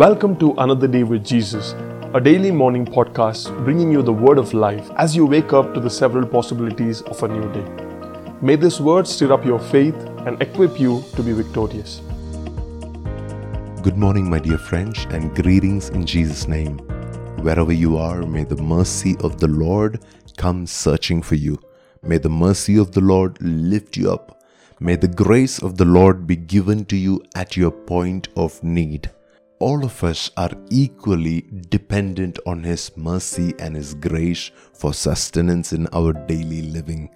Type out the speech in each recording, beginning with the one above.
Welcome to Another Day with Jesus, a daily morning podcast bringing you the word of life as you wake up to the several possibilities of a new day. May this word stir up your faith and equip you to be victorious. Good morning, my dear friends, and greetings in Jesus' name. Wherever you are, may the mercy of the Lord come searching for you. May the mercy of the Lord lift you up. May the grace of the Lord be given to you at your point of need. All of us are equally dependent on His mercy and His grace for sustenance in our daily living.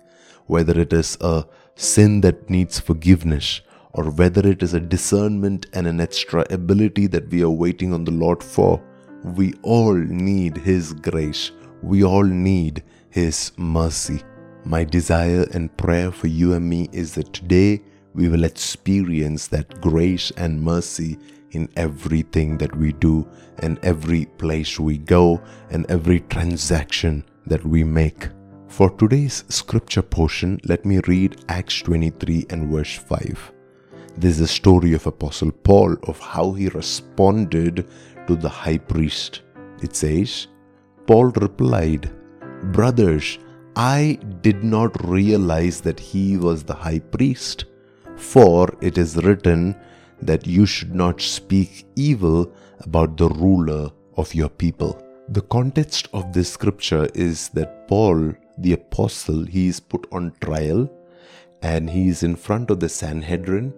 Whether it is a sin that needs forgiveness, or whether it is a discernment and an extra ability that we are waiting on the Lord for, we all need His grace. We all need His mercy. My desire and prayer for you and me is that today we will experience that grace and mercy in everything that we do and every place we go and every transaction that we make. For today's scripture portion, let me read Acts 23 and verse 5. This is a story of Apostle Paul of how he responded to the high priest. It says, Paul replied, Brothers, I did not realize that he was the high priest, for it is written that you should not speak evil about the ruler of your people. The context of this scripture is that Paul, the apostle, he is put on trial and he is in front of the Sanhedrin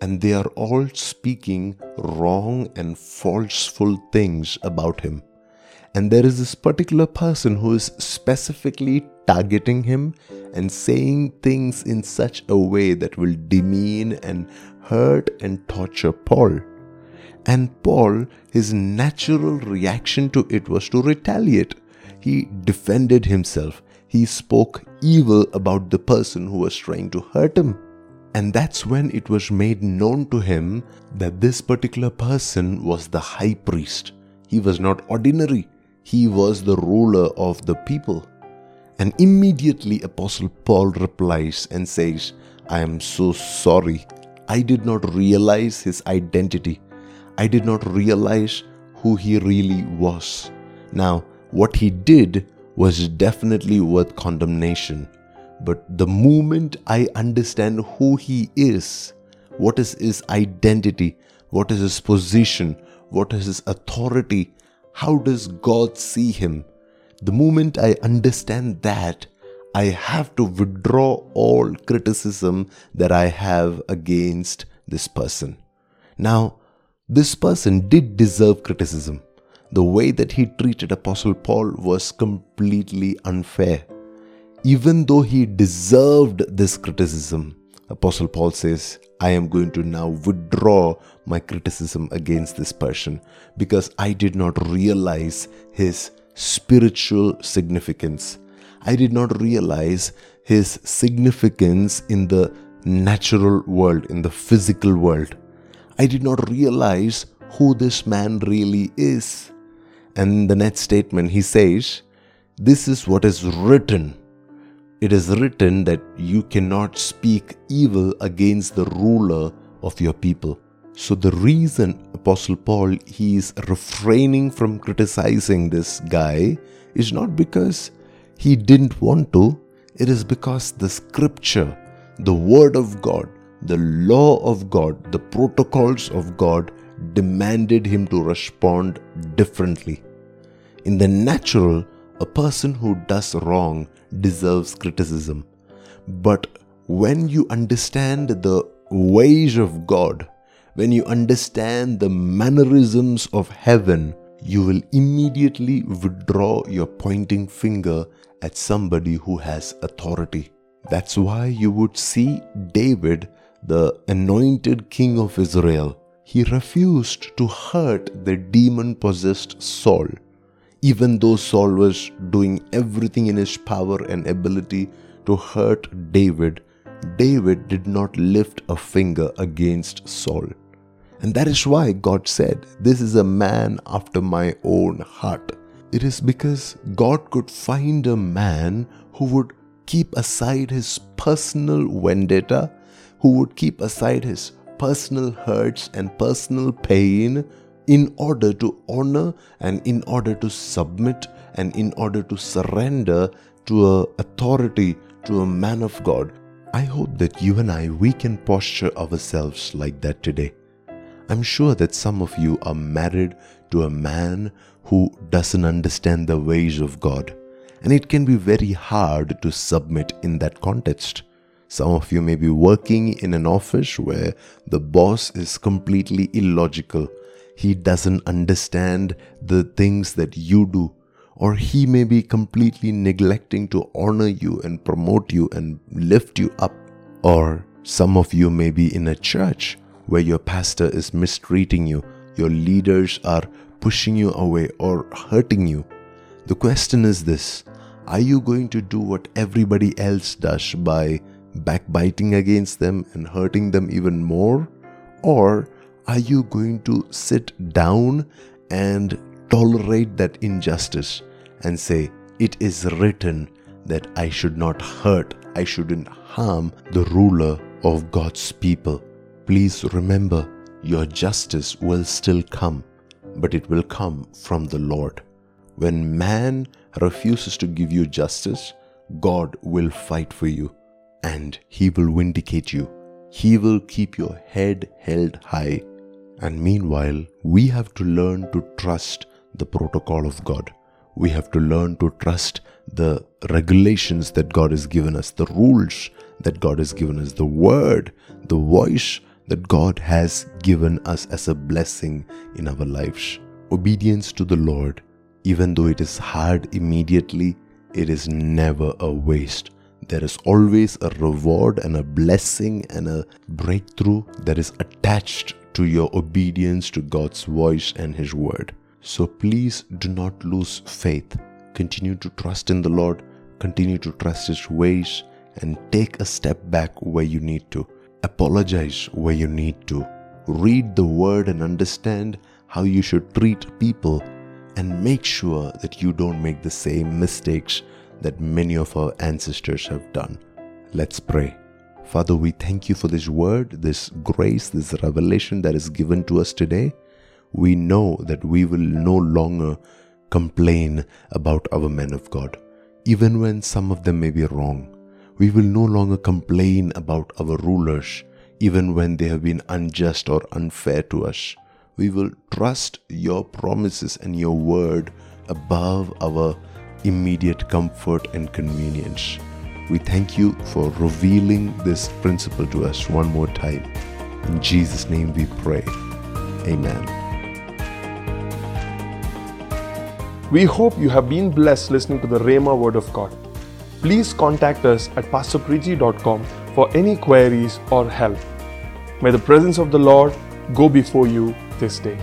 and they are all speaking wrong and falseful things about him. And there is this particular person who is specifically targeting him and saying things in such a way that will demean and hurt and torture Paul. And Paul, his natural reaction to it was to retaliate. He defended himself. He spoke evil about the person who was trying to hurt him. And that's when it was made known to him that this particular person was the high priest. He was not ordinary, he was the ruler of the people. And immediately Apostle Paul replies and says, I am so sorry. I did not realize his identity. I did not realize who he really was. Now, what he did was definitely worth condemnation. But the moment I understand who he is, what is his identity, what is his position, what is his authority, how does God see him? The moment I understand that, I have to withdraw all criticism that I have against this person. Now, this person did deserve criticism. The way that he treated Apostle Paul was completely unfair even though he deserved this criticism, Apostle Paul says, I am going to now withdraw my criticism against this person because I did not realize his spiritual significance. I did not realize his significance in the natural world, in the physical world. I did not realize who this man really is. And the next statement, he says, This is what is written it is written that you cannot speak evil against the ruler of your people. So the reason Apostle Paul he is refraining from criticizing this guy is not because he didn't want to, it is because the scripture, the word of God, the law of God, the protocols of God demanded him to respond differently. In the natural, a person who does wrong deserves criticism. But when you understand the ways of God, when you understand the mannerisms of heaven, you will immediately withdraw your pointing finger at somebody who has authority. That's why you would see David, the anointed king of Israel, he refused to hurt the demon possessed Saul even though Saul was doing everything in his power and ability to hurt David, David did not lift a finger against Saul. And that is why God said, This is a man after my own heart. It is because God could find a man who would keep aside his personal vendetta, who would keep aside his personal hurts and personal pain in order to honor and in order to submit and in order to surrender to a authority to a man of God. I hope that you and I we can posture ourselves like that today. I'm sure that some of you are married to a man who doesn't understand the ways of God. And it can be very hard to submit in that context. Some of you may be working in an office where the boss is completely illogical. He doesn't understand the things that you do. Or he may be completely neglecting to honor you and promote you and lift you up. Or some of you may be in a church where your pastor is mistreating you, your leaders are pushing you away or hurting you. The question is this Are you going to do what everybody else does by backbiting against them and hurting them even more? Or are you going to sit down and tolerate that injustice and say, It is written that I should not hurt, I shouldn't harm the ruler of God's people? Please remember, your justice will still come, but it will come from the Lord. When man refuses to give you justice, God will fight for you and he will vindicate you. He will keep your head held high. And meanwhile, we have to learn to trust the protocol of God. We have to learn to trust the regulations that God has given us, the rules that God has given us, the word, the voice that God has given us as a blessing in our lives. Obedience to the Lord, even though it is hard immediately, it is never a waste. There is always a reward and a blessing and a breakthrough that is attached to your obedience to God's voice and His word. So please do not lose faith. Continue to trust in the Lord, continue to trust His ways, and take a step back where you need to apologize where you need to, read the word and understand how you should treat people, and make sure that you don't make the same mistakes that many of our ancestors have done. Let's pray. Father, we thank you for this word, this grace, this revelation that is given to us today. We know that we will no longer complain about our men of God, even when some of them may be wrong we will no longer complain about our rulers, even when they have been unjust or unfair to us. We will trust your promises and your word above our immediate comfort and convenience. We thank you for revealing this principle to us one more time. In Jesus' name we pray. Amen. We hope you have been blessed listening to the Rhema Word of God please contact us at pastorpreeti.com for any queries or help. May the presence of the Lord go before you this day.